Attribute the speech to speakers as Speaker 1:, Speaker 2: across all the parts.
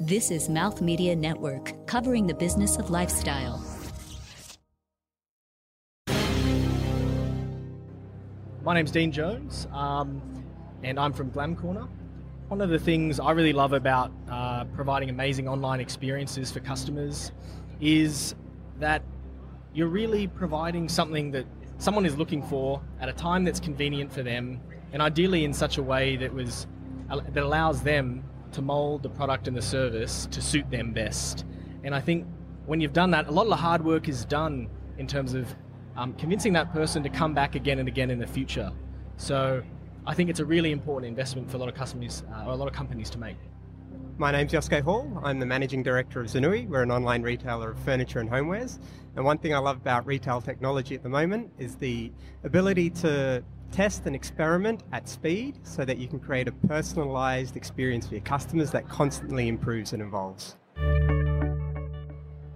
Speaker 1: This is Mouth Media Network, covering the business of lifestyle.
Speaker 2: My name's Dean Jones, um, and I'm from GlamCorner. One of the things I really love about uh, providing amazing online experiences for customers is that you're really providing something that someone is looking for at a time that's convenient for them, and ideally in such a way that was that allows them to mold the product and the service to suit them best. And I think when you've done that, a lot of the hard work is done in terms of um, convincing that person to come back again and again in the future. So I think it's a really important investment for a lot of customers uh, or a lot of companies to make.
Speaker 3: My name's Yosuke Hall. I'm the managing director of Zanui. We're an online retailer of furniture and homewares. And one thing I love about retail technology at the moment is the ability to test and experiment at speed so that you can create a personalized experience for your customers that constantly improves and evolves.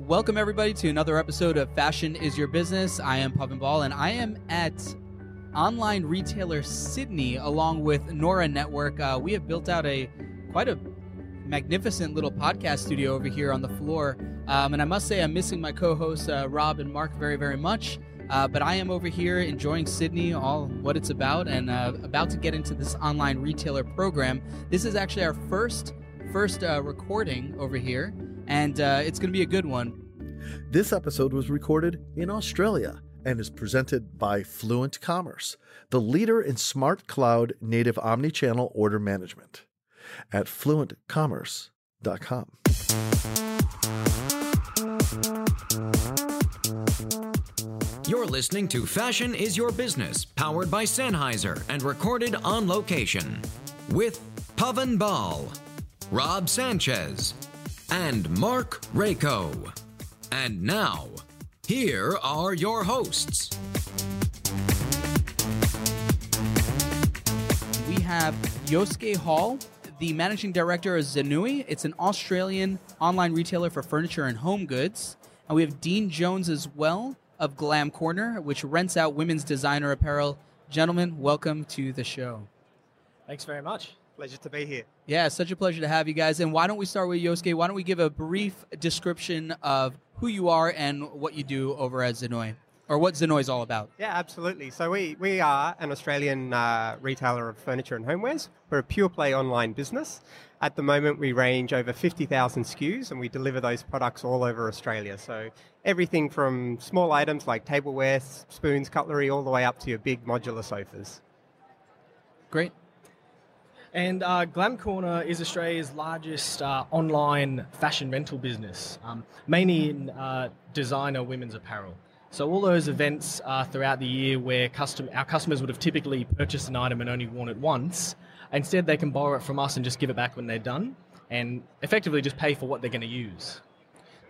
Speaker 4: Welcome, everybody, to another episode of Fashion is Your Business. I am Pavan Bahl, and I am at online retailer Sydney along with Nora Network. Uh, we have built out a quite a magnificent little podcast studio over here on the floor. Um, and I must say, I'm missing my co hosts, uh, Rob and Mark, very, very much. Uh, but I am over here enjoying Sydney, all what it's about, and uh, about to get into this online retailer program. This is actually our first first uh, recording over here, and uh, it's going to be a good one.
Speaker 5: This episode was recorded in Australia and is presented by Fluent Commerce, the leader in smart cloud native omnichannel order management at fluentcommerce.com.
Speaker 6: You're listening to Fashion is Your Business, powered by Sennheiser and recorded on location. With Pavan Bahl, Rob Sanchez, and Mark Rako. And now, here are your hosts.
Speaker 4: We have Yosuke Hall, the managing director of Zanui. It's an Australian online retailer for furniture and home goods. And we have Dean Jones as well of GlamCorner, which rents out women's designer apparel. Gentlemen, welcome to the show.
Speaker 2: Thanks very much.
Speaker 3: Pleasure to be here.
Speaker 4: Yeah, such a pleasure to have you guys. And why don't we start with Yosuke? Why don't we give a brief description of who you are and what you do over at Zanui? Or what Zanui is all about.
Speaker 3: Yeah, absolutely. So we, we are an Australian uh, retailer of furniture and homewares. We're a pure play online business. At the moment, we range over 50,000 SKUs and we deliver those products all over Australia. So everything from small items like tableware, spoons, cutlery, all the way up to your big modular sofas.
Speaker 4: Great.
Speaker 2: And uh, Glam Corner is Australia's largest uh, online fashion rental business, um, mainly in uh, designer women's apparel. So all those events throughout the year where custom, our customers would have typically purchased an item and only worn it once, instead they can borrow it from us and just give it back when they're done, and effectively just pay for what they're going to use.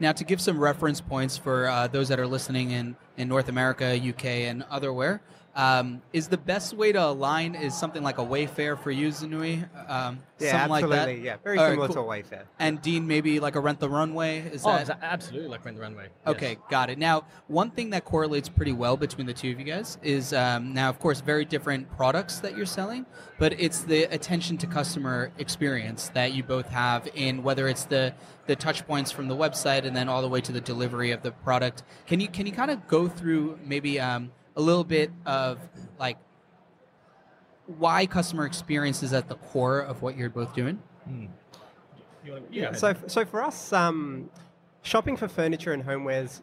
Speaker 4: Now, to give some reference points for uh, those that are listening in, in North America, UK, and otherwhere, um, is the best way to align is something like a Wayfair for you, Zanui? Um,
Speaker 3: yeah,
Speaker 4: absolutely.
Speaker 3: Like yeah, very similar cool. to a Wayfair.
Speaker 4: And Dean, maybe like a Rent the Runway?
Speaker 2: Is oh, that absolutely like Rent the Runway?
Speaker 4: Yes. Okay, got it. Now, one thing that correlates pretty well between the two of you guys is um, now, of course, very different products that you're selling, but it's the attention to customer experience that you both have in whether it's the the touch points from the website and then all the way to the delivery of the product. Can you can you kind of go through maybe? Um, a little bit of like why customer experience is at the core of what you're both doing? Mm.
Speaker 3: yeah. So, so for us, um, shopping for furniture and homewares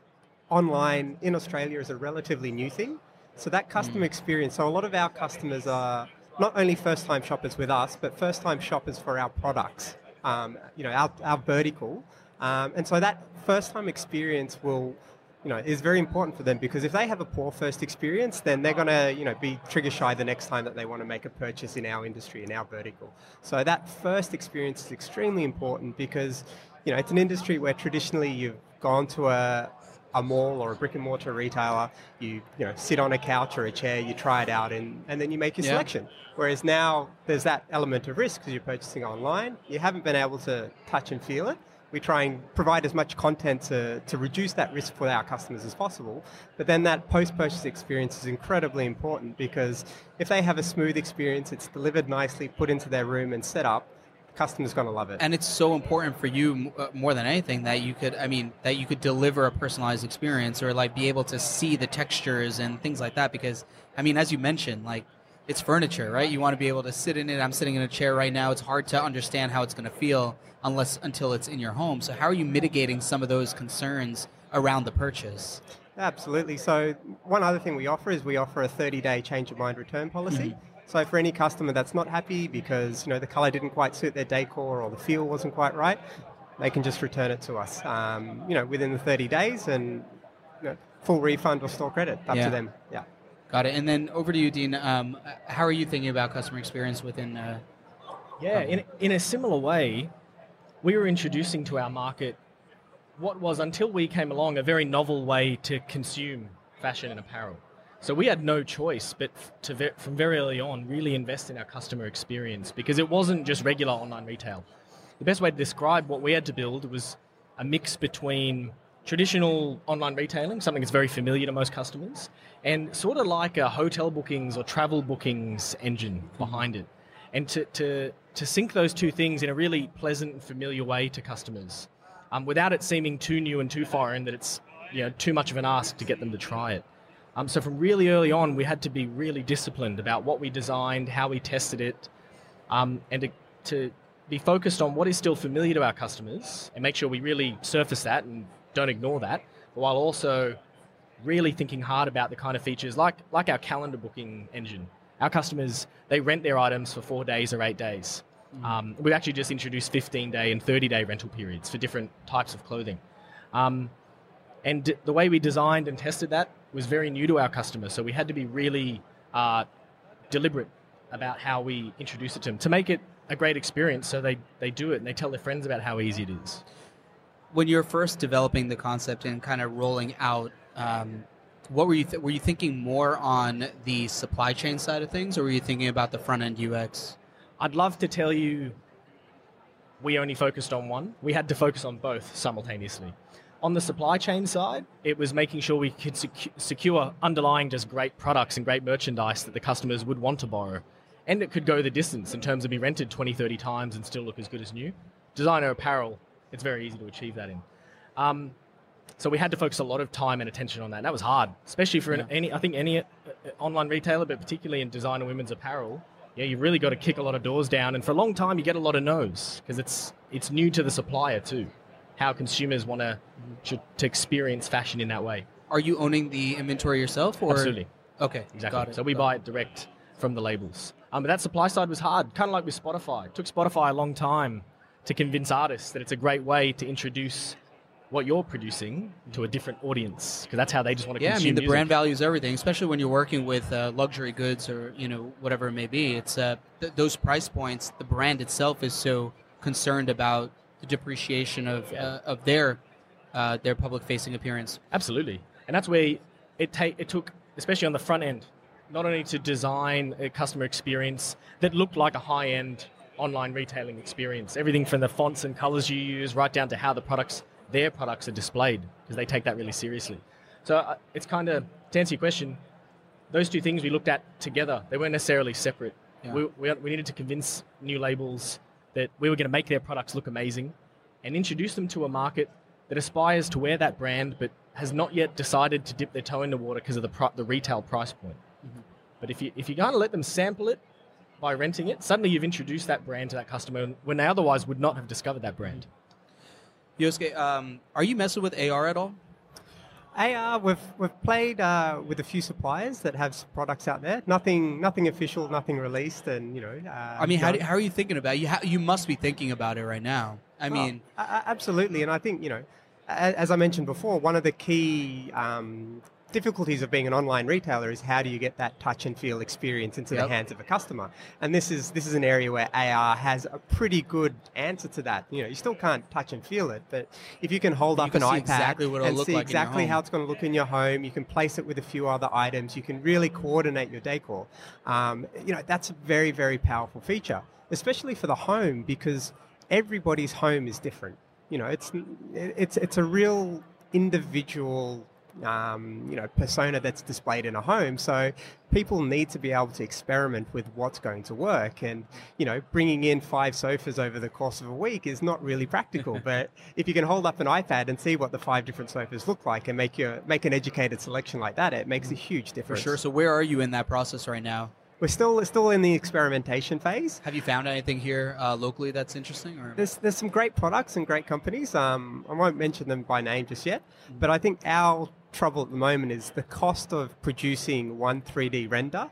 Speaker 3: online in Australia is a relatively new thing. So that customer mm. experience. So a lot of our customers are not only first-time shoppers with us, but first-time shoppers for our products. Um, you know, our, our vertical. Um, and so that first-time experience will you know, is very important for them because if they have a poor first experience, then they're going to, you know, be trigger shy the next time that they want to make a purchase in our industry, in our vertical. So that first experience is extremely important because, you know, it's an industry where traditionally you've gone to a, a mall or a brick and mortar retailer, you you know sit on a couch or a chair, you try it out, and, and then you make your yeah. selection. Whereas now there's that element of risk because you're purchasing online. You haven't been able to touch and feel it, we try and provide as much content to, to reduce that risk for our customers as possible. But then that post purchase experience is incredibly important because if they have a smooth experience, it's delivered nicely, put into their room and set up, customers going to love it.
Speaker 4: And it's so important for you uh, more than anything that you could, I mean, that you could deliver a personalized experience or like be able to see the textures and things like that. Because, I mean, as you mentioned, like it's furniture, right? You want to be able to sit in it. I'm sitting in a chair right now. It's hard to understand how it's going to feel unless until it's in your home. So, how are you mitigating some of those concerns around the purchase?
Speaker 3: Absolutely. So, one other thing we offer is we offer a 30 day change of mind return policy. Mm-hmm. So for any customer that's not happy because you know the color didn't quite suit their decor or the feel wasn't quite right, they can just return it to us. Um, you know within the 30 days and you know, full refund or store credit up
Speaker 4: yeah.
Speaker 3: to them. Yeah.
Speaker 4: Got it. And then over to you, Dean. Um, how are you thinking about customer experience within? Uh,
Speaker 2: yeah, in in a similar way, we were introducing to our market what was until we came along a very novel way to consume fashion and apparel. So we had no choice but to from very early on really invest in our customer experience because it wasn't just regular online retail. The best way to describe what we had to build was a mix between traditional online retailing, something that's very familiar to most customers, and sort of like a hotel bookings or travel bookings engine behind it. And to, to, to sync those two things in a really pleasant and familiar way to customers um, without it seeming too new and too foreign that it's you know, too much of an ask to get them to try it. Um, so from really early on, we had to be really disciplined about what we designed, how we tested it, um, and to, to, be focused on what is still familiar to our customers and make sure we really surface that and don't ignore that, while also really thinking hard about the kind of features like like our calendar booking engine. Our customers they rent their items for four days or eight days. Mm-hmm. Um, we've actually just introduced 15 day and 30 day rental periods for different types of clothing. Um, and the way we designed and tested that was very new to our customers, so we had to be really uh, deliberate about how we introduce it to them to make it a great experience. So they, they do it and they tell their friends about how easy it is.
Speaker 4: When you're first developing the concept and kind of rolling out, um, what were you th- were you thinking more on the supply chain side of things, or were you thinking about the front end UX?
Speaker 2: I'd love to tell you we only focused on one. We had to focus on both simultaneously. On the supply chain side, it was making sure we could secu- secure underlying just great products and great merchandise that the customers would want to borrow. And it could go the distance in terms of be rented 20, 30 times and still look as good as new. Designer apparel, it's very easy to achieve that in. Um, so we had to focus a lot of time and attention on that. And that was hard, especially for yeah. any, I think any uh, online retailer, but particularly in designer women's apparel. Yeah, you've really got to kick a lot of doors down, and for a long time you get a lot of no's because it's it's new to the supplier too how consumers want to to experience fashion in that way.
Speaker 4: Are you owning the inventory yourself, or
Speaker 2: absolutely?
Speaker 4: Okay,
Speaker 2: exactly. So we buy it direct from the labels. Um, but that supply side was hard, kind of like with Spotify. It took Spotify a long time to convince artists that it's a great way to introduce what you're producing to a different audience because that's how they just want to
Speaker 4: yeah,
Speaker 2: consume
Speaker 4: I mean the
Speaker 2: music.
Speaker 4: brand value is everything, especially when you're working with uh, luxury goods or you know whatever it may be. It's uh, th- those price points. The brand itself is so concerned about the depreciation of yeah. uh, of their uh, their public facing appearance.
Speaker 2: Absolutely, and that's where it take it took, especially on the front end, not only to design a customer experience that looked like a high end online retailing experience, everything from the fonts and colors you use, right down to how the products their products are displayed, because they take that really seriously. So uh, it's kind of to answer your question, those two things we looked at together. They weren't necessarily separate. Yeah. We, we, we needed to convince new labels that we were going to make their products look amazing and introduce them to a market that aspires to wear that brand but has not yet decided to dip their toe in the water because of the, the retail price point. Mm-hmm. But if, you, if you're going to let them sample it by renting it, suddenly you've introduced that brand to that customer when they otherwise would not have discovered that brand.
Speaker 4: Yosuke, um, are you messing with AR at all?
Speaker 3: AR, we've we've played uh, with a few suppliers that have products out there. Nothing, nothing official, nothing released, and you know. Uh,
Speaker 4: I mean, how, do, how are you thinking about it? you? Ha- you must be thinking about it right now. I mean,
Speaker 3: absolutely, and I think you know, as I mentioned before, one of the key um, difficulties of being an online retailer is how do you get that touch and feel experience into yep. the hands of a customer? And this is this is an area where AR has a pretty good answer to that. You know, you still can't touch and feel it, but if you can hold
Speaker 4: you
Speaker 3: up
Speaker 4: can
Speaker 3: an
Speaker 4: iPad exactly
Speaker 3: and see
Speaker 4: like
Speaker 3: exactly how it's going to look in your home, you can place it with a few other items. You can really coordinate your decor. Um, you know, that's a very very powerful feature, especially for the home because everybody's home is different. You know, it's it's it's a real individual um, you know persona that's displayed in a home. So people need to be able to experiment with what's going to work. And you know, bringing in five sofas over the course of a week is not really practical. but if you can hold up an iPad and see what the five different sofas look like and make your make an educated selection like that, it makes a huge difference.
Speaker 4: For sure. So where are you in that process right now?
Speaker 3: We're still still in the experimentation phase.
Speaker 4: Have you found anything here uh, locally that's interesting? Or?
Speaker 3: There's there's some great products and great companies. Um, I won't mention them by name just yet, mm-hmm. but I think our trouble at the moment is the cost of producing one 3D render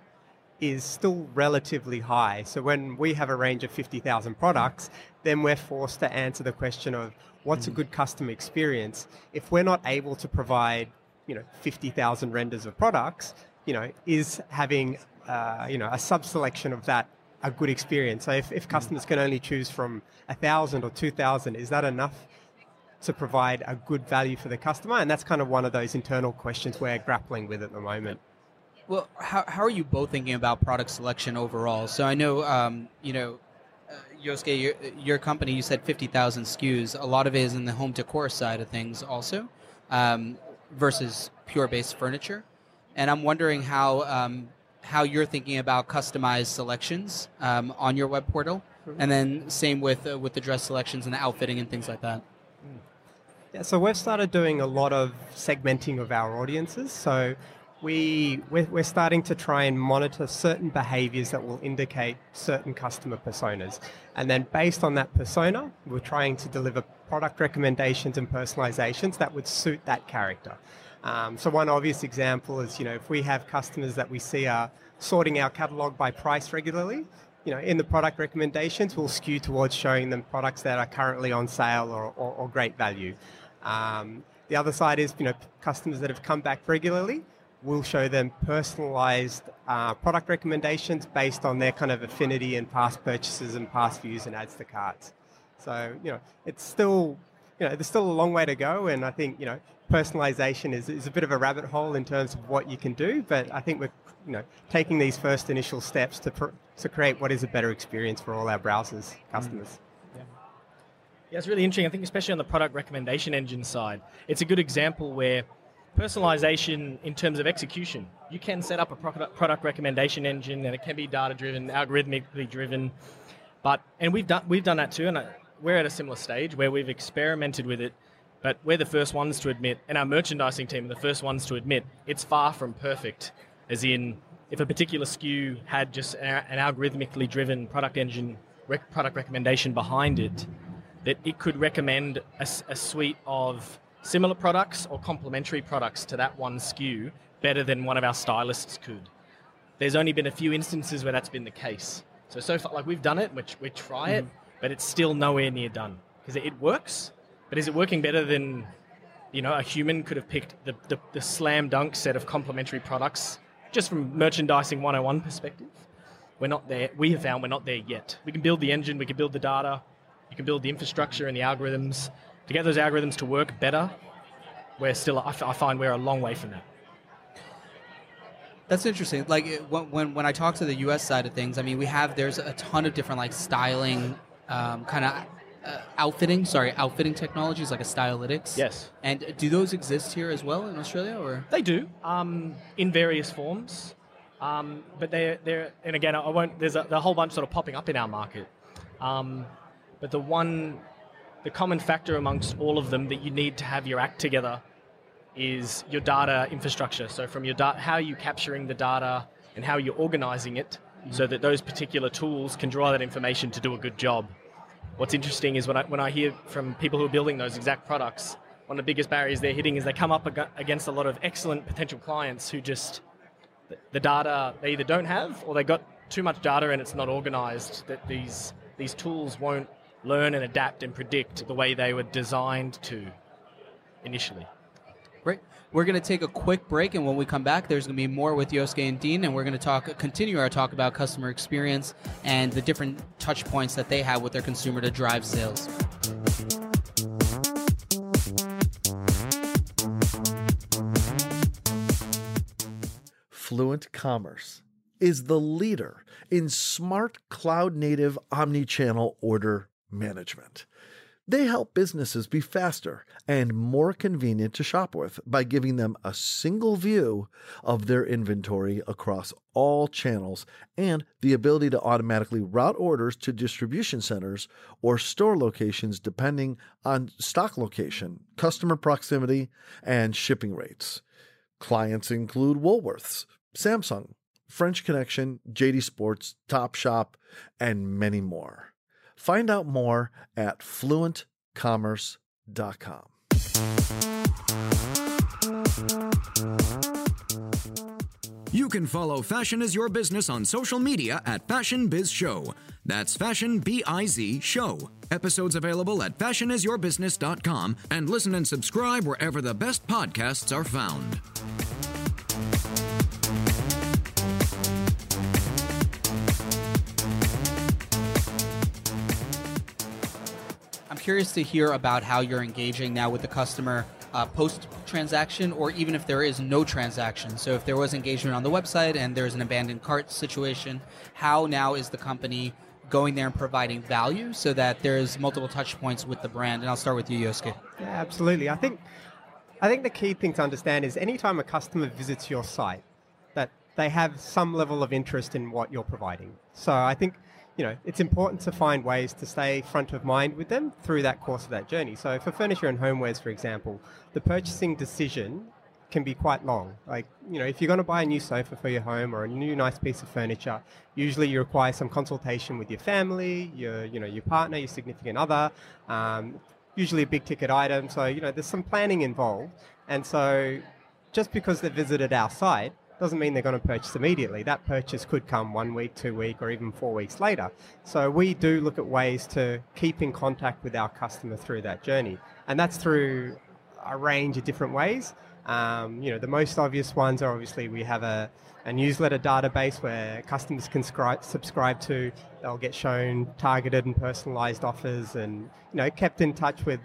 Speaker 3: is still relatively high. So when we have a range of 50,000 products, then we're forced to answer the question of what's mm. a good customer experience. If we're not able to provide, you know, 50,000 renders of products, you know, is having, uh, you know, a sub-selection of that a good experience? So if, if mm. customers can only choose from a thousand or two thousand, is that enough to provide a good value for the customer? And that's kind of one of those internal questions we're grappling with at the moment.
Speaker 4: Well, how, how are you both thinking about product selection overall? So I know, um, you know, uh, Yosuke, your, your, company, you said 50,000 SKUs. A lot of it is in the home decor side of things also um, versus pure based furniture. And I'm wondering how, um, how you're thinking about customized selections um, on your web portal. Mm-hmm. And then same with, uh, with the dress selections and the outfitting and things like that.
Speaker 3: Yeah, so we've started doing a lot of segmenting of our audiences. So we we're, starting to try and monitor certain behaviors that will indicate certain customer personas. And then based on that persona we're trying to deliver product recommendations and personalizations that would suit that character. Um, so one obvious example is you know if we have customers that we see are sorting our catalog by price regularly you know in the product recommendations we'll skew towards showing them products that are currently on sale or, or, or great value um, the other side is, you know, customers that have come back regularly, we'll show them personalized uh, product recommendations based on their kind of affinity and past purchases and past views and adds to carts. So, you know, it's still, you know, there's still a long way to go. And I think, you know, personalization is, is a bit of a rabbit hole in terms of what you can do. But I think we're, you know, taking these first initial steps to, pr- to create what is a better experience for all our browsers, customers. Mm.
Speaker 2: Yeah, it's really interesting. I think, especially on the product recommendation engine side, it's a good example where personalization in terms of execution, you can set up a product recommendation engine and it can be data driven, algorithmically driven. But and we've done we've done that too, and uh, we're at a similar stage where we've experimented with it. But we're the first ones to admit, and our merchandising team are the first ones to admit it's far from perfect. As in, if a particular SKU had just an algorithmically driven product engine product recommendation behind it, that it could recommend a, a suite of similar products or complementary products to that one SKU better than one of our stylists could. There's only been a few instances where that's been the case. So so far, like we've done it, which we try it, mm. but it's still nowhere near done because it, it, works. But is it working better than you know a human could have picked the, the, the slam dunk set of complementary products just from merchandising 101 perspective? We're not there. We have found we're not there yet. We can build the engine, we can build the data, can build the infrastructure and the algorithms to get those algorithms to work better. We're still, I find we're a long way from that.
Speaker 4: That's interesting. Like when, when I talk to the U.S. side of things, I mean, we have there's a ton of different like styling, um, kind of uh, outfitting. Sorry, outfitting technologies like a Stylitics.
Speaker 2: Yes.
Speaker 4: And do those exist here as well in Australia, or
Speaker 2: they do um, in various forms. Um, but they're, they're and again, I won't. There's a, a, whole bunch sort of popping up in our market. But the one, the common factor amongst all of them that you need to have your act together is your data infrastructure. So from your data, how are you capturing the data and how you're organizing it mm-hmm. so that those particular tools can draw that information to do a good job. What's interesting is when I, when I hear from people who are building those exact products, one of the biggest barriers they're hitting is they come up against a lot of excellent potential clients who just the data they either don't have or they got too much data and it's not organized that these these tools won't learn and adapt and predict the way they were designed to initially.
Speaker 4: Great. We're going to take a quick break, and when we come back, there's going to be more with Yosuke and Dean, and we're going to talk, continue our talk about customer experience and the different touch points that they have with their consumer to drive sales.
Speaker 5: Fluent Commerce is the leader in smart cloud native omni-channel order management. They help businesses be faster and more convenient to shop with by giving them a single view of their inventory across all channels and the ability to automatically route orders to distribution centers or store locations depending on stock location, customer proximity, and shipping rates. Clients include Woolworths, Samsung, French Connection, JD Sports, Topshop, and many more. Find out more at fluentcommerce.com.
Speaker 6: You can follow Fashion is Your Business on social media at Fashion Biz Show. That's Fashion B I Z Show. Episodes available at fashionisyourbusiness.com and listen and subscribe wherever the best podcasts are found.
Speaker 4: Curious to hear about how you're engaging now with the customer uh, post transaction or even if there is no transaction. So if there was engagement on the website and there's an abandoned cart situation, how now is the company going there and providing value so that there's multiple touch points with the brand? And I'll start with you, Yosuke.
Speaker 3: Yeah, absolutely. I think I think the key thing to understand is anytime a customer visits your site, that they have some level of interest in what you're providing. So I think you know, it's important to find ways to stay front of mind with them through that course of that journey. So for furniture and homewares, for example, the purchasing decision can be quite long. Like, you know, if you're going to buy a new sofa for your home or a new nice piece of furniture, usually you require some consultation with your family, your, you know, your partner, your significant other, um, usually a big ticket item. So, you know, there's some planning involved. And so just because they visited our site doesn't mean they're going to purchase immediately. That purchase could come one week, two week, or even four weeks later. So we do look at ways to keep in contact with our customer through that journey, and that's through a range of different ways. Um, you know, the most obvious ones are obviously we have a, a newsletter database where customers can scri- subscribe to. They'll get shown targeted and personalized offers, and you know, kept in touch with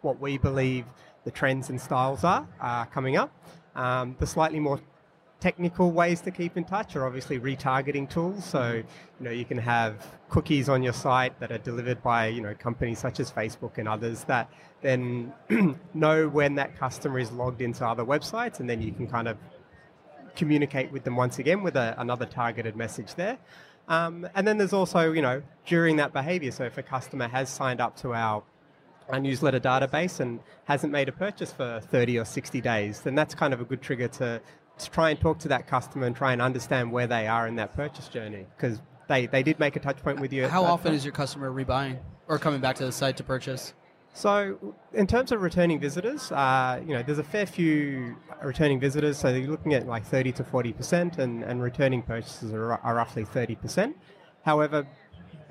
Speaker 3: what we believe the trends and styles are uh, coming up. Um, the slightly more technical ways to keep in touch are obviously retargeting tools. So, you know, you can have cookies on your site that are delivered by, you know, companies such as Facebook and others that then know when that customer is logged into other websites and then you can kind of communicate with them once again with a, another targeted message there. Um, and then there's also, you know, during that behavior. So if a customer has signed up to our our newsletter database and hasn't made a purchase for 30 or 60 days, then that's kind of a good trigger to to try and talk to that customer and try and understand where they are in that purchase journey because they, they did make a touch point with you.
Speaker 4: How often is your customer rebuying or coming back to the site to purchase?
Speaker 3: So, in terms of returning visitors, uh, you know, there's a fair few returning visitors. So you're looking at like 30 to 40 percent, and, and returning purchases are, are roughly 30 percent. However,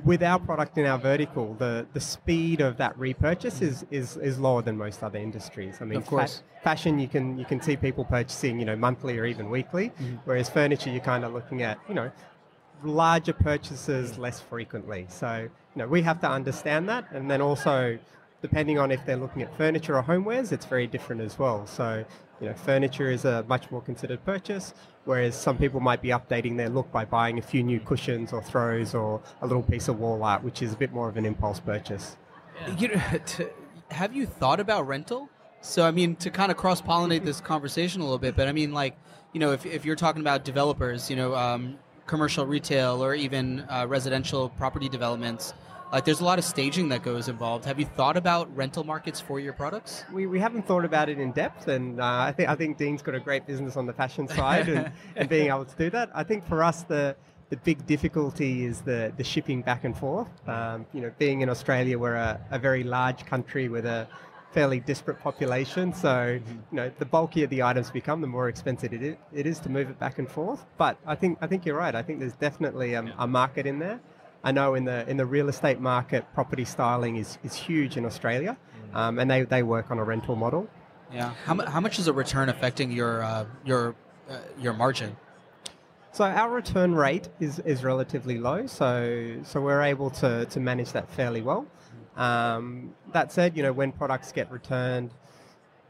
Speaker 3: with our product in our vertical, the, the speed of that repurchase is, is, is lower than most other industries.
Speaker 4: I mean, of course. Fa-
Speaker 3: fashion, you can you can see people purchasing, you know, monthly or even weekly, mm-hmm. whereas furniture, you're kind of looking at, you know, larger purchases less frequently. So, you know, we have to understand that, and then also depending on if they're looking at furniture or homewares, it's very different as well. So, you know, furniture is a much more considered purchase, whereas some people might be updating their look by buying a few new cushions or throws or a little piece of wall art, which is a bit more of an impulse purchase.
Speaker 4: Yeah. You know, to, have you thought about rental? So, I mean, to kind of cross pollinate this conversation a little bit, but I mean, like, you know, if, if you're talking about developers, you know, um, commercial retail or even uh, residential property developments, like there's a lot of staging that goes involved. Have you thought about rental markets for your products?
Speaker 3: We, we haven't thought about it in depth, and uh, I think I think Dean's got a great business on the fashion side and, and being able to do that. I think for us the the big difficulty is the, the shipping back and forth. Um, you know, being in Australia, we're a, a very large country with a fairly disparate population. So, you know, the bulkier the items become, the more expensive it is, it is to move it back and forth. But I think I think you're right. I think there's definitely a, a market in there. I know in the in the real estate market, property styling is, is huge in Australia, um, and they, they work on a rental model.
Speaker 4: Yeah. How, how much is a return affecting your uh, your uh, your margin?
Speaker 3: So our return rate is, is relatively low, so so we're able to, to manage that fairly well. Um, that said, you know when products get returned,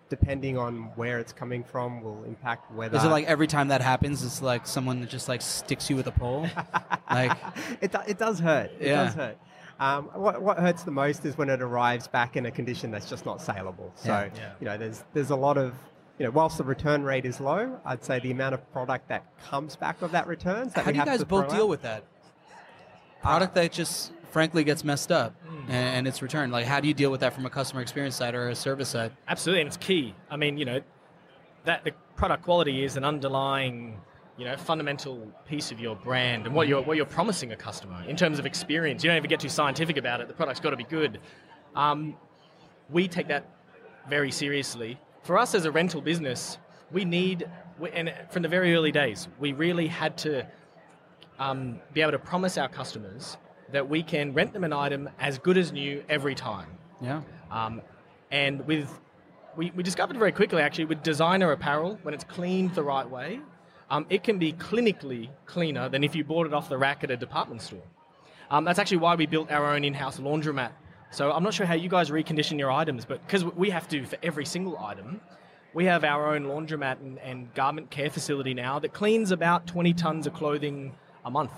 Speaker 3: depending on where it's coming from, will impact whether.
Speaker 4: Is it like every time that happens, it's like someone that just like sticks you with a pole? like
Speaker 3: it, it does hurt. It yeah. does hurt. Um, what, what hurts the most is when it arrives back in a condition that's just not saleable. So,
Speaker 4: Yeah.
Speaker 2: Yeah.
Speaker 3: you know, there's there's a lot of you know, whilst the return rate is low, I'd say the amount of product that comes back of that returns. That
Speaker 4: How
Speaker 3: we
Speaker 4: do you guys both deal with that? Product that just frankly gets messed up and, and it's returned. Like, how do you deal with that from a customer experience side or a service side?
Speaker 2: Absolutely, and it's key. I mean, you know, that the product quality is an underlying, you know, fundamental piece of your brand and what you're what you're promising a customer in terms of experience. You don't even get too scientific about it. The product's got to be good. Um, we take that very seriously. For us as a rental business, we need, and from the very early days, we really had to um, be able to promise our customers that we can rent them an item as good as new every time.
Speaker 4: Yeah.
Speaker 2: Um, and with we, we discovered very quickly actually with designer apparel when it's cleaned the right way, um, it can be clinically cleaner than if you bought it off the rack at a department store. Um, that's actually why we built our own in-house laundromat. So I'm not sure how you guys recondition your items, but because we have to for every single item, we have our own laundromat and, and garment care facility now that cleans about 20 tons of clothing a month.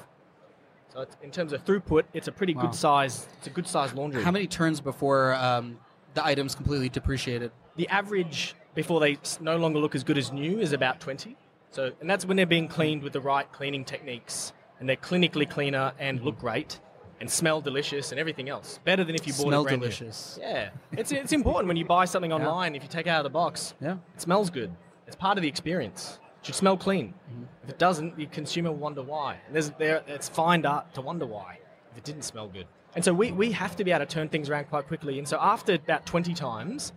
Speaker 2: So it's, in terms of throughput, it's a pretty
Speaker 4: Wow.
Speaker 2: good size. It's a good size laundry.
Speaker 4: How many turns before um, the item's completely depreciated?
Speaker 2: The average before they no longer look as good as new is about 20. So, and that's when they're being cleaned with the right cleaning techniques, and they're clinically cleaner and look great, and smell delicious and everything else. Better than if you bought
Speaker 4: Smell
Speaker 2: it brand
Speaker 4: delicious.
Speaker 2: New. Yeah, it's it's important when you buy something online. If you take it out of the box,
Speaker 4: Yeah.
Speaker 2: it smells good. It's part of the experience. Should smell clean.
Speaker 4: Mm-hmm.
Speaker 2: If it doesn't, the consumer will wonder why. And there's there it's fine art to wonder why if it didn't smell good. And so we, we have to be able to turn things around quite quickly. And so after about 20 times,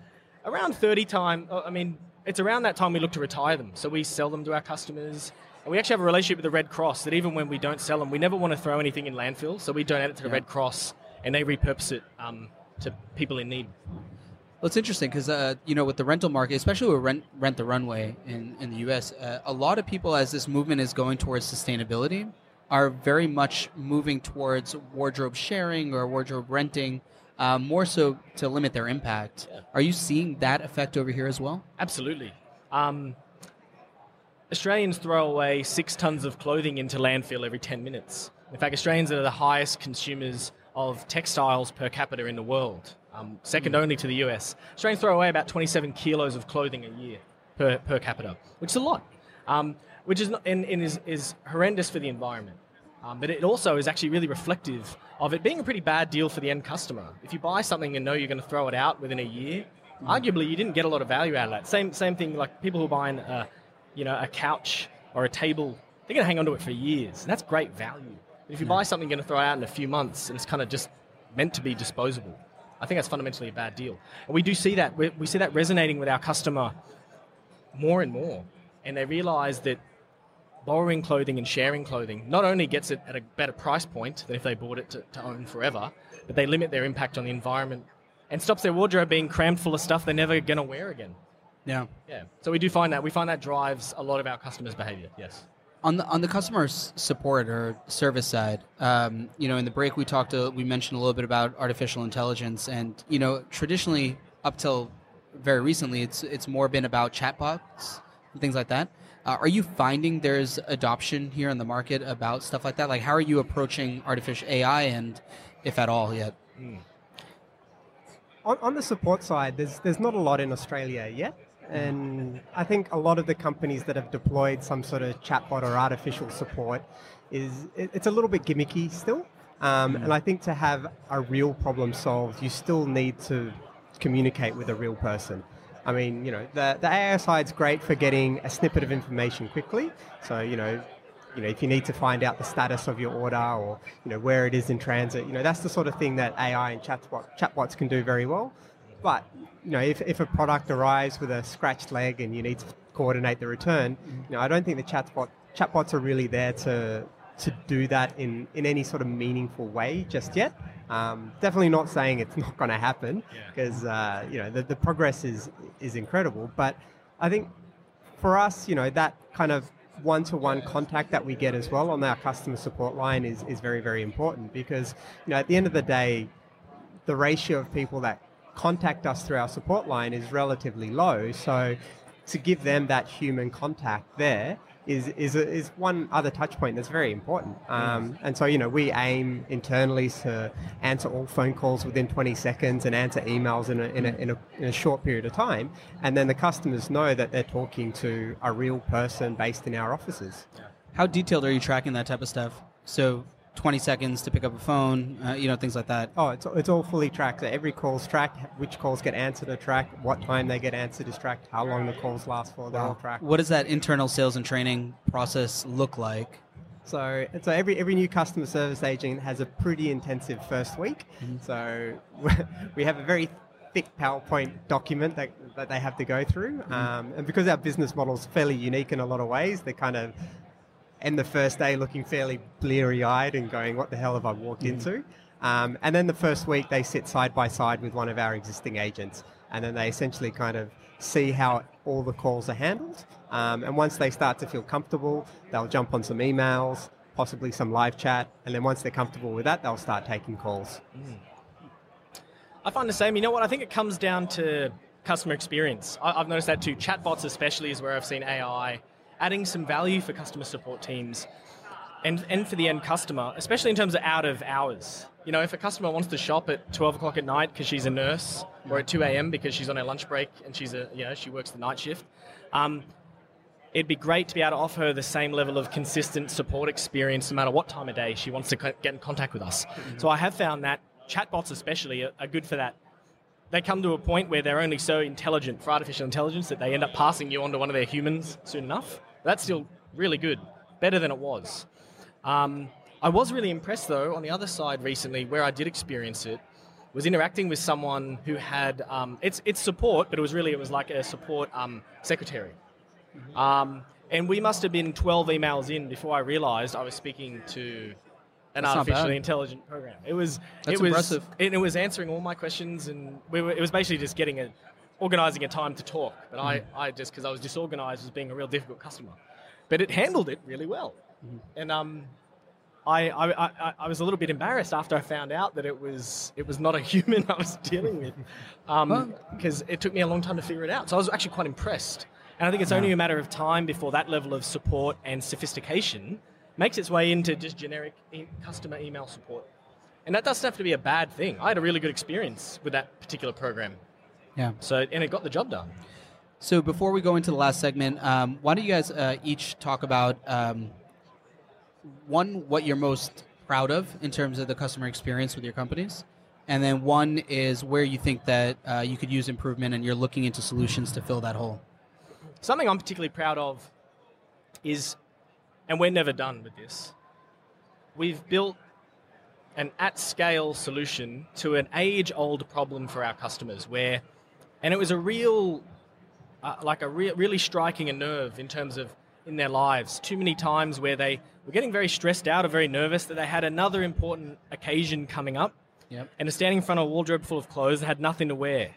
Speaker 2: around 30 time, I mean, it's around that time we look to retire them. So we sell them to our customers. And we actually have a relationship with the Red Cross that even when we don't sell them, we never want to throw anything in landfill. So we donate it to the Red Cross and they repurpose it um, to people in need.
Speaker 4: Well, it's interesting because uh, you know with the rental market, especially with rent rent the runway in in the U.S., uh, a lot of people, as this movement is going towards sustainability, are very much moving towards wardrobe sharing or wardrobe renting, uh, more so to limit their impact. Are you seeing that effect over here as well?
Speaker 2: Absolutely. Um, Australians throw away six tons of clothing into landfill every 10 minutes. In fact, Australians are the highest consumers of textiles per capita in the world, um, second only to the US. Australians throw away about 27 kilos of clothing a year per, per capita, which is a lot, um, which is, not, and, and is, is horrendous for the environment. Um, but it also is actually really reflective of it being a pretty bad deal for the end customer. If you buy something and know you're going to throw it out within a year, arguably you didn't get a lot of value out of that. Same same thing like people who are buying a, you know, a couch or a table, they're going to hang on to it for years, and that's great value. But if you buy something you're going to throw out in a few months and it's kind of just meant to be disposable, I think that's fundamentally a bad deal. And we do see that we, we see that resonating with our customer more and more, and they realize that borrowing clothing and sharing clothing not only gets it at a better price point than if they bought it to, to own forever, but they limit their impact on the environment and stops their wardrobe being crammed full of stuff they're never going to wear again.
Speaker 4: Yeah.
Speaker 2: Yeah. So we do find that we find that drives a lot of our customers' behavior. Yes.
Speaker 4: On the on the customer support or service side, um, you know, in the break we talked, uh, we mentioned a little bit about artificial intelligence, and you know, traditionally up till very recently, it's it's more been about chatbots and things like that. Uh, are you finding there's adoption here in the market about stuff like that? Like, how are you approaching artificial AI, and if at all yet?
Speaker 3: on, on the support side, there's there's not a lot in Australia yet, and I think a lot of the companies that have deployed some sort of chatbot or artificial support is it, it's a little bit gimmicky still. Um, and I think to have a real problem solved, you still need to communicate with a real person. I mean, you know, the, the AI side's great for getting a snippet of information quickly. So, you know, you know, if you need to find out the status of your order or you know where it is in transit, you know that's the sort of thing that AI and chatbot, chatbots can do very well. But you know, if, if a product arrives with a scratched leg and you need to coordinate the return, you know, I don't think the chatbot chatbots are really there to to do that in, in any sort of meaningful way just yet. Um, definitely not saying it's not going to happen because uh, you know the, the progress is is incredible. But I think for us, you know, that kind of one-to-one contact that we get as well on our customer support line is, is very, very important because, you know, at the end of the day, the ratio of people that contact us through our support line is relatively low. So to give them that human contact there is is, is one other touch point that's very important. Um, and so, you know, we aim internally to answer all phone calls within 20 seconds and answer emails in a, in a, in a, in a short period of time. And then the customers know that they're talking to a real person based in our offices.
Speaker 4: How detailed are you tracking that type of stuff? So 20 seconds to pick up a phone, uh, you know, things like that.
Speaker 3: Oh, it's, it's all fully tracked. Every call's tracked, which calls get answered are tracked, what time they get answered is tracked, how long the calls last for, they're all tracked.
Speaker 4: What does that internal sales and training process look like?
Speaker 3: So, so every, every new customer service agent has a pretty intensive first week. Mm-hmm. So we have a very thick PowerPoint document that, that they have to go through. Mm-hmm. Um, and because our business model is fairly unique in a lot of ways, they're kind of end the first day looking fairly bleary eyed and going, What the hell have I walked mm. into? Um, and then the first week, they sit side by side with one of our existing agents. And then they essentially kind of see how all the calls are handled. Um, and once they start to feel comfortable, they'll jump on some emails, possibly some live chat. And then once they're comfortable with that, they'll start taking calls. Mm.
Speaker 2: I find the same. You know what? I think it comes down to customer experience. I, have noticed that too. Chatbots, especially, is where I've seen AI adding some value for customer support teams and, and for the end customer, especially in terms of out of hours. You know, if a customer wants to shop at 12 o'clock at night because she's a nurse, or at 2 a.m. because she's on her lunch break and she's a, you know, she works the night shift, um, it'd be great to be able to offer her the same level of consistent support experience no matter what time of day she wants to get in contact with us. Mm-hmm. So I have found that chatbots, especially, are, are good for that they come to a point where they're only so intelligent for artificial intelligence that they end up passing you on to one of their humans soon enough. That's still really good, better than it was. Um, I was really impressed though on the other side recently, where I did experience it, was interacting with someone who had um, it's it's support, but it was really it was like a support um, secretary. Um, and we must have been 12 emails in before I realized I was speaking to an That's artificially intelligent program. It was
Speaker 4: That's
Speaker 2: it was
Speaker 4: impressive.
Speaker 2: It, it, was answering all my questions, and we were, it was basically just getting a organising a time to talk. But. I. I just because I was disorganised was being a real difficult customer. But it handled it really well, mm. and um, I, I, I, I, was a little bit embarrassed after I found out that it was it was not a human I was dealing with, because um, it took me a long time to figure it out. So I was actually quite impressed, and I think it's only a matter of time before that level of support and sophistication makes its way into just generic e- customer email support. And that doesn't have to be a bad thing. I had a really good experience with that particular program.
Speaker 4: Yeah.
Speaker 2: So and it got the job done.
Speaker 4: So before we go into the last segment, um, why don't you guys uh, each talk about um, one what you're most proud of in terms of the customer experience with your companies, and then one is where you think that uh, you could use improvement and you're looking into solutions to fill that hole.
Speaker 2: Something I'm particularly proud of is, and we're never done with this. We've built an at scale solution to an age old problem for our customers where and it was a real, uh, like a re- really striking a nerve in terms of in their lives. Too many times where they were getting very stressed out or very nervous that they had another important occasion coming up,
Speaker 4: yep.
Speaker 2: and are standing in front of a wardrobe full of clothes that had nothing to wear.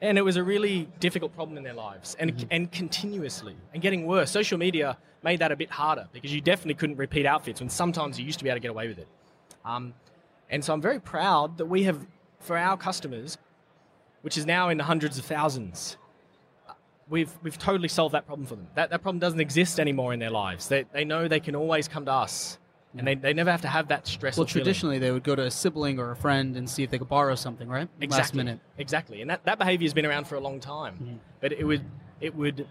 Speaker 2: And it was a really difficult problem in their lives, and mm-hmm. and continuously, and getting worse. Social media made that a bit harder because you definitely couldn't repeat outfits when sometimes you used to be able to get away with it. Um, and so I'm very proud that we have, for our customers, which is now in the hundreds of thousands. We've, we've totally solved that problem for them. That, that problem doesn't exist anymore in their lives. They, they know they can always come to us and they, they never have to have that stress.
Speaker 4: Well, traditionally they would go to a sibling or a friend and see if they could borrow something, right?
Speaker 2: Exactly.
Speaker 4: Last minute.
Speaker 2: Exactly, and that, that behavior has been around for a long time. Mm-hmm. But it would it would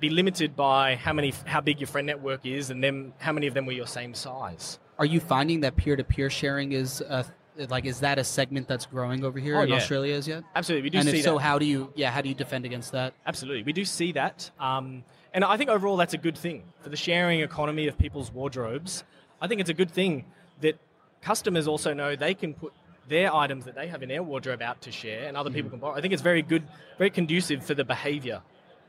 Speaker 2: be limited by how many how big your friend network is, and then how many of them were your same size.
Speaker 4: Are you finding that peer to peer sharing is a like is that a segment that's growing over here
Speaker 2: oh,
Speaker 4: in
Speaker 2: yeah.
Speaker 4: Australia as yet?
Speaker 2: Absolutely, we do.
Speaker 4: And
Speaker 2: see
Speaker 4: if so,
Speaker 2: that.
Speaker 4: how do you yeah how do you defend against that?
Speaker 2: Absolutely, we do see that, um, and I think overall that's a good thing for the sharing economy of people's wardrobes. I think it's a good thing that customers also know they can put their items that they have in their wardrobe out to share, and other mm. people can borrow. I think it's very good, very conducive for the behaviour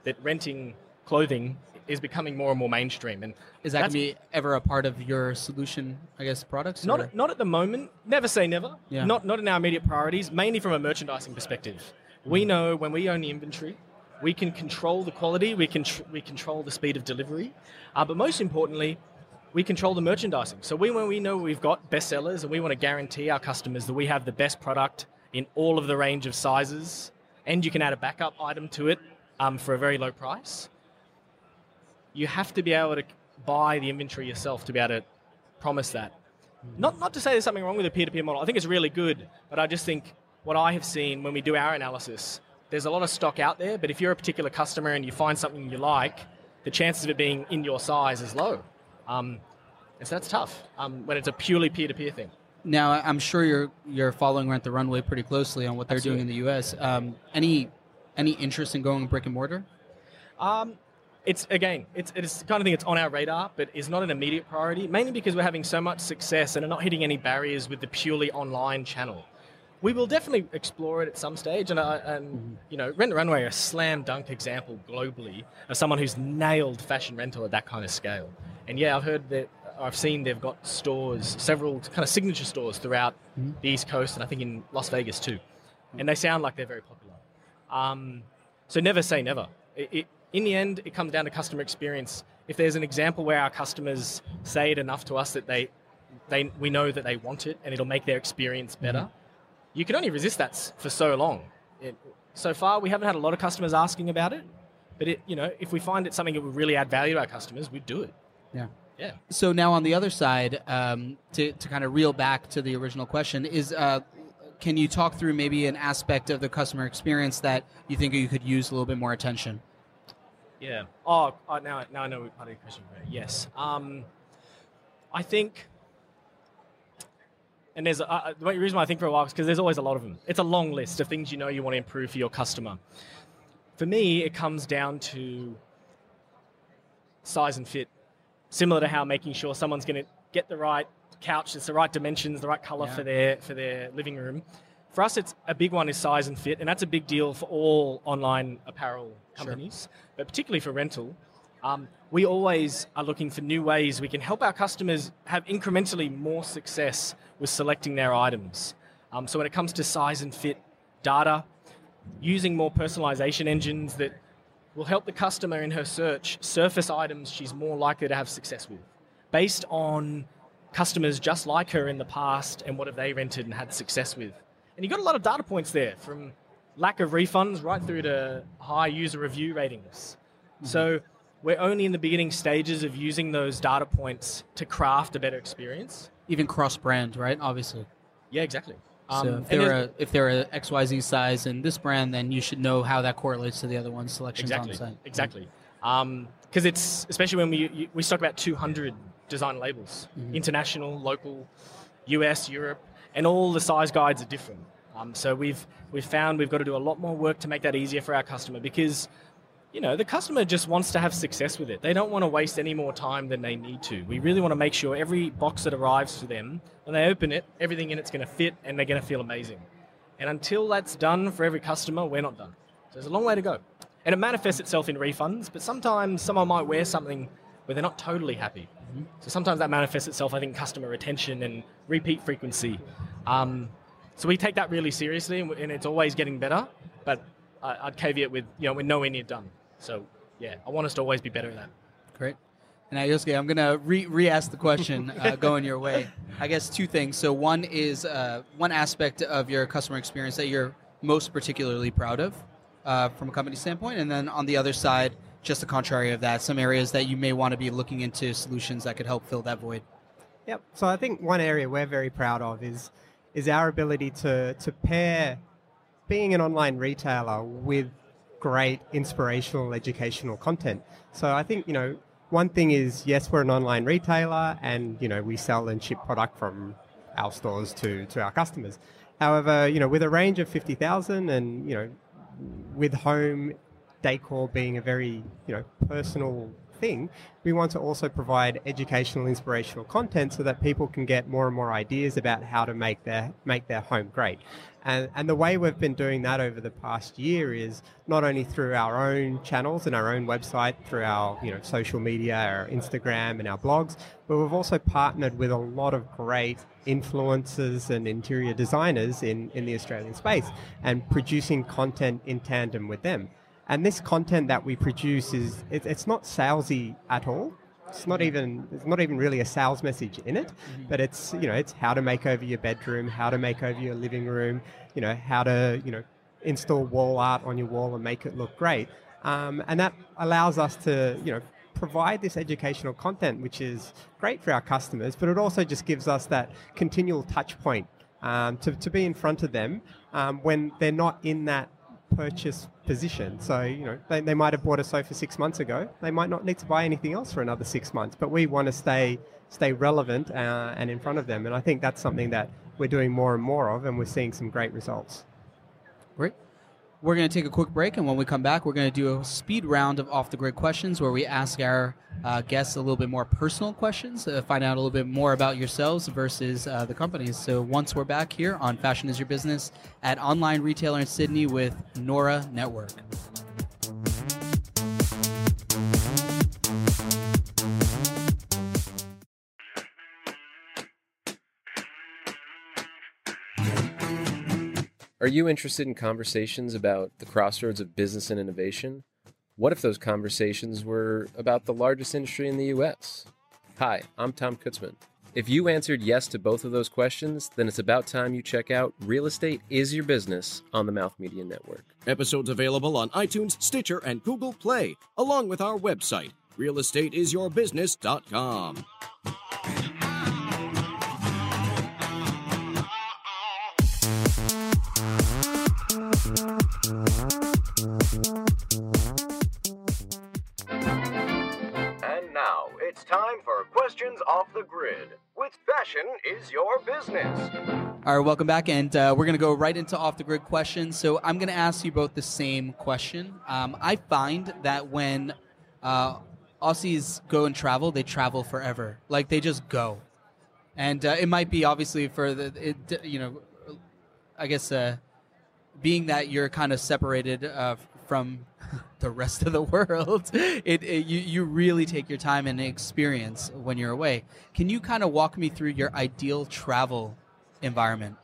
Speaker 2: that renting clothing is becoming more and more mainstream. And
Speaker 4: is that going to be ever a part of your solution, I guess, products?
Speaker 2: Not,
Speaker 4: or?
Speaker 2: not at the moment. Never say never.
Speaker 4: Yeah.
Speaker 2: Not, not in our immediate priorities, mainly from a merchandising perspective. We mm. know when we own the inventory, we can control the quality, we can tr- we control the speed of delivery, uh, but most importantly, we control the merchandising. So we, when we know we've got bestsellers and we want to guarantee our customers that we have the best product in all of the range of sizes, and you can add a backup item to it um, for a very low price you have to be able to buy the inventory yourself to be able to promise that. Not, not to say there's something wrong with a peer to peer model. I think it's really good, but I just think what I have seen when we do our analysis, there's a lot of stock out there, but if you're a particular customer and you find something you like, the chances of it being in your size is low. Um, and so that's tough um, when it's a purely peer to peer thing.
Speaker 4: Now, I'm sure you're you're following Rent the Runway pretty closely on what they're Absolutely. doing in the U.S. Um, any any interest in going brick and mortar?
Speaker 2: Um, it's again, it's it's kind of thing that's on our radar, but is not an immediate priority. Mainly because we're having so much success and are not hitting any barriers with the purely online channel. We will definitely explore it at some stage, and, uh, and you know, Rent the Runway, a slam dunk example globally of someone who's nailed fashion rental at that kind of scale. And yeah, I've heard that I've seen they've got stores, several kind of signature stores throughout mm-hmm. the East Coast, and I think in Las Vegas too. And they sound like they're very popular. Um, so never say never. It, it, in the end, it comes down to customer experience. If there's an example where our customers say it enough to us that they, they we know that they want it and it'll make their experience better, mm-hmm. you can only resist that for so long. It, so far, we haven't had a lot of customers asking about it, but it, you know, if we find it something that would really add value to our customers, we'd do it.
Speaker 4: Yeah.
Speaker 2: Yeah.
Speaker 4: So now on the other side, um, to, to kind of reel back to the original question, is uh, can you talk through maybe an aspect of the customer experience that you think you could use a little bit more attention?
Speaker 2: Yeah. Oh, oh now, now I know what part of the question. Yes. Um, I think, and there's a, uh, the reason why I think for a while is because there's always a lot of them. It's a long list of things you know you want to improve for your customer. For me, it comes down to size and fit similar to how making sure someone's going to get the right couch, it's the right dimensions, the right color yeah. for their for their living room. For us, it's a big one is size and fit, and that's a big deal for all online apparel companies, sure. but particularly for rental. Um, we always are looking for new ways we can help our customers have incrementally more success with selecting their items. Um, so when it comes to size and fit data, using more personalization engines that will help the customer in her search surface items she's more likely to have success with, based on customers just like her in the past and what have they rented and had success with. And you've got a lot of data points there from lack of refunds right through to high user review ratings. Mm-hmm. So we're only in the beginning stages of using those data points to craft a better experience.
Speaker 4: Even cross brand, right? Obviously.
Speaker 2: Yeah, exactly.
Speaker 4: Um, so if they're a, if they're a XYZ size in this brand, then you should know how that correlates to the other one's selections
Speaker 2: exactly,
Speaker 4: on the site.
Speaker 2: Exactly. Because um, it's especially when we we stock about 200 design labels, mm-hmm. international, local, US, Europe, and all the size guides are different. Um, so we've we've found we've got to do a lot more work to make that easier for our customer because you know, the customer just wants to have success with it. They don't want to waste any more time than they need to. We really want to make sure every box that arrives to them, when they open it, everything in it's going to fit and they're going to feel amazing. And until that's done for every customer, we're not done. So there's a long way to go. And it manifests itself in refunds, but sometimes someone might wear something where they're not totally happy. Mm-hmm. So sometimes that manifests itself, I think, customer retention and repeat frequency. Um, so we take that really seriously, and it's always getting better. But I'd caveat with, you know, we're nowhere near done. So yeah, I want us to always be better at that.
Speaker 4: Great. And Yosuke, I'm gonna re re ask the question uh, going your way. I guess two things. So one is uh, one aspect of your customer experience that you're most particularly proud of uh, from a company standpoint, and then on the other side, just the contrary of that, some areas that you may want to be looking into solutions that could help fill that void.
Speaker 3: Yep. So I think one area we're very proud of is is our ability to to pair being an online retailer with great inspirational educational content. So I think, you know, one thing is yes, we're an online retailer and, you know, we sell and ship product from our stores to, to our customers. However, you know, with a range of 50,000 and, you know, with home decor being a very, you know, personal thing, we want to also provide educational, inspirational content so that people can get more and more ideas about how to make their make their home great. And, and the way we've been doing that over the past year is not only through our own channels and our own website, through our you know social media, our Instagram and our blogs, but we've also partnered with a lot of great influencers and interior designers in, in the Australian space and producing content in tandem with them. And this content that we produce is it, it's not salesy at all. It's not even it's not even really a sales message in it, mm-hmm. but it's you know it's how to make over your bedroom, how to make over your living room, you know how to you know install wall art on your wall and make it look great, um, and that allows us to you know provide this educational content, which is great for our customers, but it also just gives us that continual touch point um, to, to be in front of them um, when they're not in that purchase position. So, you know, they, they might have bought a sofa six months ago. They might not need to buy anything else for another six months, but we want to stay stay relevant uh, and in front of them. And I think that's something that we're doing more and more of, and we're seeing some great results.
Speaker 4: Great. We're going to take a quick break, and when we come back, we're going to do a speed round of off the grid questions where we ask our uh, guests a little bit more personal questions, uh, find out a little bit more about yourselves versus uh, the companies. So once we're back here on Fashion is Your Business at online retailer in Sydney with Nora Network.
Speaker 7: Are you interested in conversations about the crossroads of business and innovation? What if those conversations were about the largest industry in the US? Hi, I'm Tom Kutzman. If you answered yes to both of those questions, then it's about time you check out Real Estate is Your Business on the Mouth Media Network.
Speaker 8: Episodes available on iTunes, Stitcher, and Google Play, along with our website, realestateisyourbusiness.com.
Speaker 6: Off the Grid with Fashion is Your Business.
Speaker 4: All right, welcome back, and uh, we're going to go right into off the grid questions. So I'm going to ask you both the same question. Um, I find that when uh, Aussies go and travel, they travel forever. Like they just go, and uh, it might be obviously for the it, you know, I guess uh, being that you're kind of separated uh, from the rest of the world. It, it, you you really take your time and experience when you're away. Can you kind of walk me through your ideal travel environment?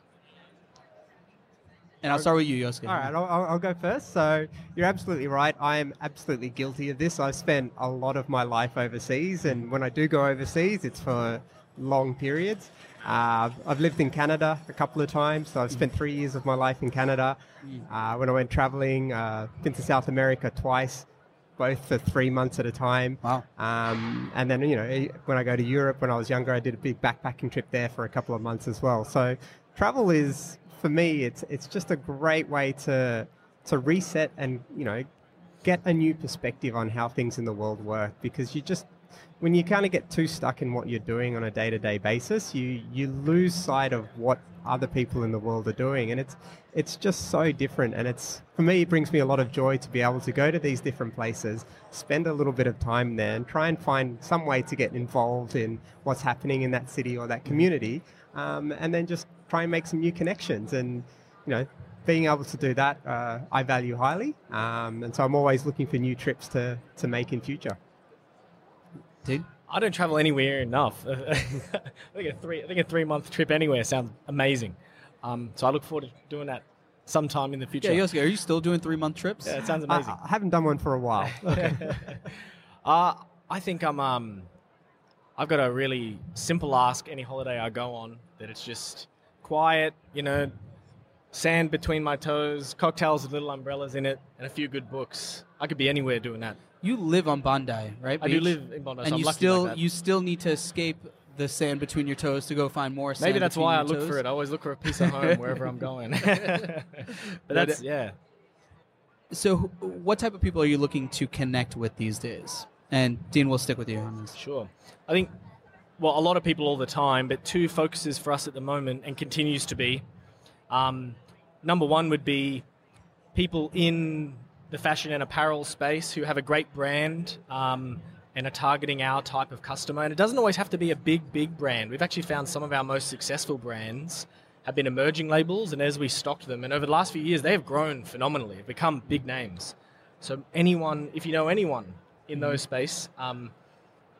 Speaker 4: And I'll start with you, Yosuke.
Speaker 3: All right, I'll, I'll, go first. So you're absolutely right. I am absolutely guilty of this. I've spent a lot of my life overseas, and when I do go overseas, it's for long periods. Uh, I've lived in Canada a couple of times, so I've spent three years of my life in Canada. Uh, when I went traveling, uh, been to South America twice, both for three months at a time.
Speaker 4: Wow.
Speaker 3: Um, and then, you know, when I go to Europe when I was younger, I did a big backpacking trip there for a couple of months as well. So travel is, for me, it's, it's just a great way to, to reset and, you know, get a new perspective on how things in the world work because you just when you kind of get too stuck in what you're doing on a day-to-day basis, you you lose sight of what other people in the world are doing, and it's it's just so different. And it's for me, it brings me a lot of joy to be able to go to these different places, spend a little bit of time there, and try and find some way to get involved in what's happening in that city or that community, um, and then just try and make some new connections. And you know, being able to do that, uh, I value highly, um, and so I'm always looking for new trips to to make in future
Speaker 4: dude?
Speaker 2: I don't travel anywhere enough. I think a three, I think a three month trip anywhere sounds amazing. Um, so I look forward to doing that sometime in the future.
Speaker 4: Yeah, Yosuke, are you still doing three month trips?
Speaker 2: Yeah, it sounds amazing.
Speaker 3: I, I haven't done one for a while. okay.
Speaker 2: uh, I think I'm. Um, I've got a really simple ask any holiday I go on that it's just quiet, you know, sand between my toes, cocktails with little umbrellas in it, and a few good books. I could be anywhere doing that
Speaker 4: you live on Bondi, right?
Speaker 2: I do live in Bondi,
Speaker 4: and
Speaker 2: so
Speaker 4: you
Speaker 2: still
Speaker 4: like you still need to escape the sand between your toes to go find more sand.
Speaker 2: Maybe that's why I
Speaker 4: look
Speaker 2: toes. for it. I always look for a piece of home wherever I'm going. but that's yeah.
Speaker 4: So, what type of people are you looking to connect with these days? And Dean, we'll stick with you on this.
Speaker 2: Sure. I think, well, a lot of people all the time, but two focuses for us at the moment and continues to be. Um, number one would be people in the fashion and apparel space who have a great brand um, and are targeting our type of customer. And it doesn't always have to be a big, big brand. We've actually found some of our most successful brands have been emerging labels, and as we stocked them, and over the last few years, they have grown phenomenally, have become big names. So anyone, if you know anyone in those mm-hmm. space um,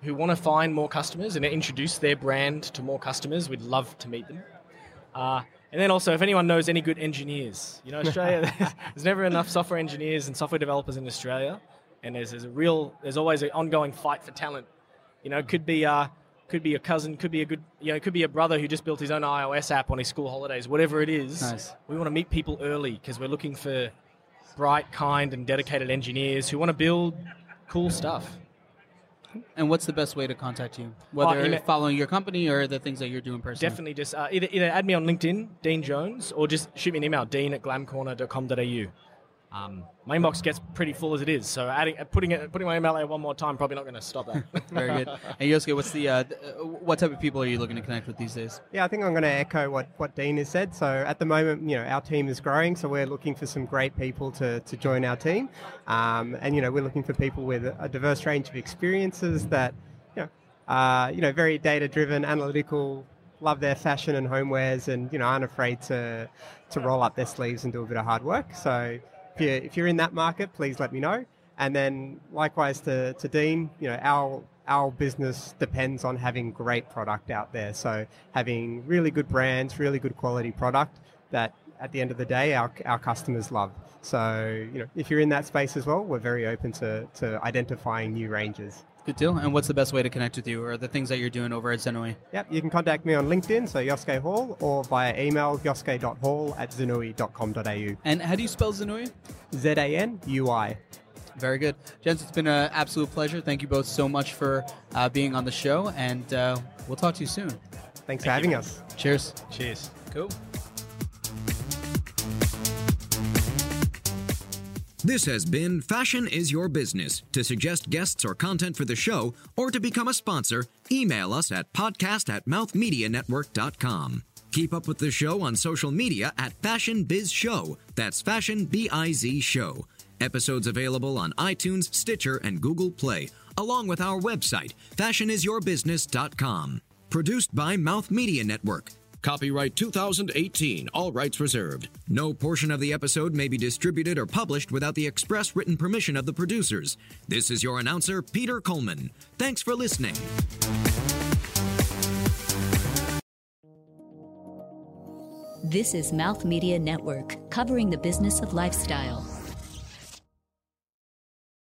Speaker 2: who want to find more customers and introduce their brand to more customers, we'd love to meet them. Uh, and then also, if anyone knows any good engineers, you know, Australia, there's never enough software engineers and software developers in Australia, and there's, there's a real, there's always an ongoing fight for talent. You know, could be uh, could be a cousin, could be a good, you know, it could be a brother who just built his own iOS app on his school holidays, whatever it is.
Speaker 4: Nice.
Speaker 2: We want to meet people early because we're looking for bright, kind, and dedicated engineers who want to build cool stuff.
Speaker 4: And what's the best way to contact you? Whether
Speaker 2: email-
Speaker 4: following your company or the things that you're doing personally?
Speaker 2: Definitely just uh, either, either add me on LinkedIn, Dean Jones, or just shoot me an email, dean at glamcorner.com.au. Um, my inbox gets pretty full as it is, so adding, uh, putting it, putting my email there one more time probably not going to stop that.
Speaker 4: Very good. And Yosuke, what's the uh, uh, what type of people are you looking to connect with these days?
Speaker 3: Yeah, I think I'm going to echo what, what Dean has said. So at the moment, you know, our team is growing, so we're looking for some great people to, to join our team. Um, and, you know, we're looking for people with a diverse range of experiences that, you know, uh, you know, very data-driven, analytical, love their fashion and homewares and, you know, aren't afraid to, to roll up their sleeves and do a bit of hard work. So if you're, if you're in that market, please let me know. And then likewise to, to Dean, you know, our our business depends on having great product out there. So having really good brands, really good quality product that at the end of the day our, our customers love. So, you know, if you're in that space as well, we're very open to, to identifying new ranges.
Speaker 4: Good deal. And what's the best way to connect with you or the things that you're doing over at Zanui?
Speaker 3: Yep, you can contact me on LinkedIn, so Yosuke Hall, or via email yosuke.hall at zanui.com.au.
Speaker 4: And how do you spell Zanui?
Speaker 3: Z A N U I.
Speaker 4: Very good. Gents, it's been an absolute pleasure. Thank you both so much for uh, being on the show, and uh, we'll talk to you soon.
Speaker 3: Thanks for having us.
Speaker 4: Cheers.
Speaker 2: Cheers.
Speaker 4: Cool.
Speaker 6: This has been Fashion is Your Business. To suggest guests or content for the show, or to become a sponsor, email us at podcast at mouthmedianetwork.com. Keep up with the show on social media at Fashion Biz Show. That's Fashion B I Z Show. Episodes available on iTunes, Stitcher, and Google Play, along with our website, fashionisyourbusiness.com. Produced by Mouth Media Network.
Speaker 8: Copyright 2018, all rights reserved.
Speaker 6: No portion of the episode may be distributed or published without the express written permission of the producers. This is your announcer, Peter Coleman. Thanks for listening.
Speaker 1: This is Mouth Media Network, covering the business of lifestyle.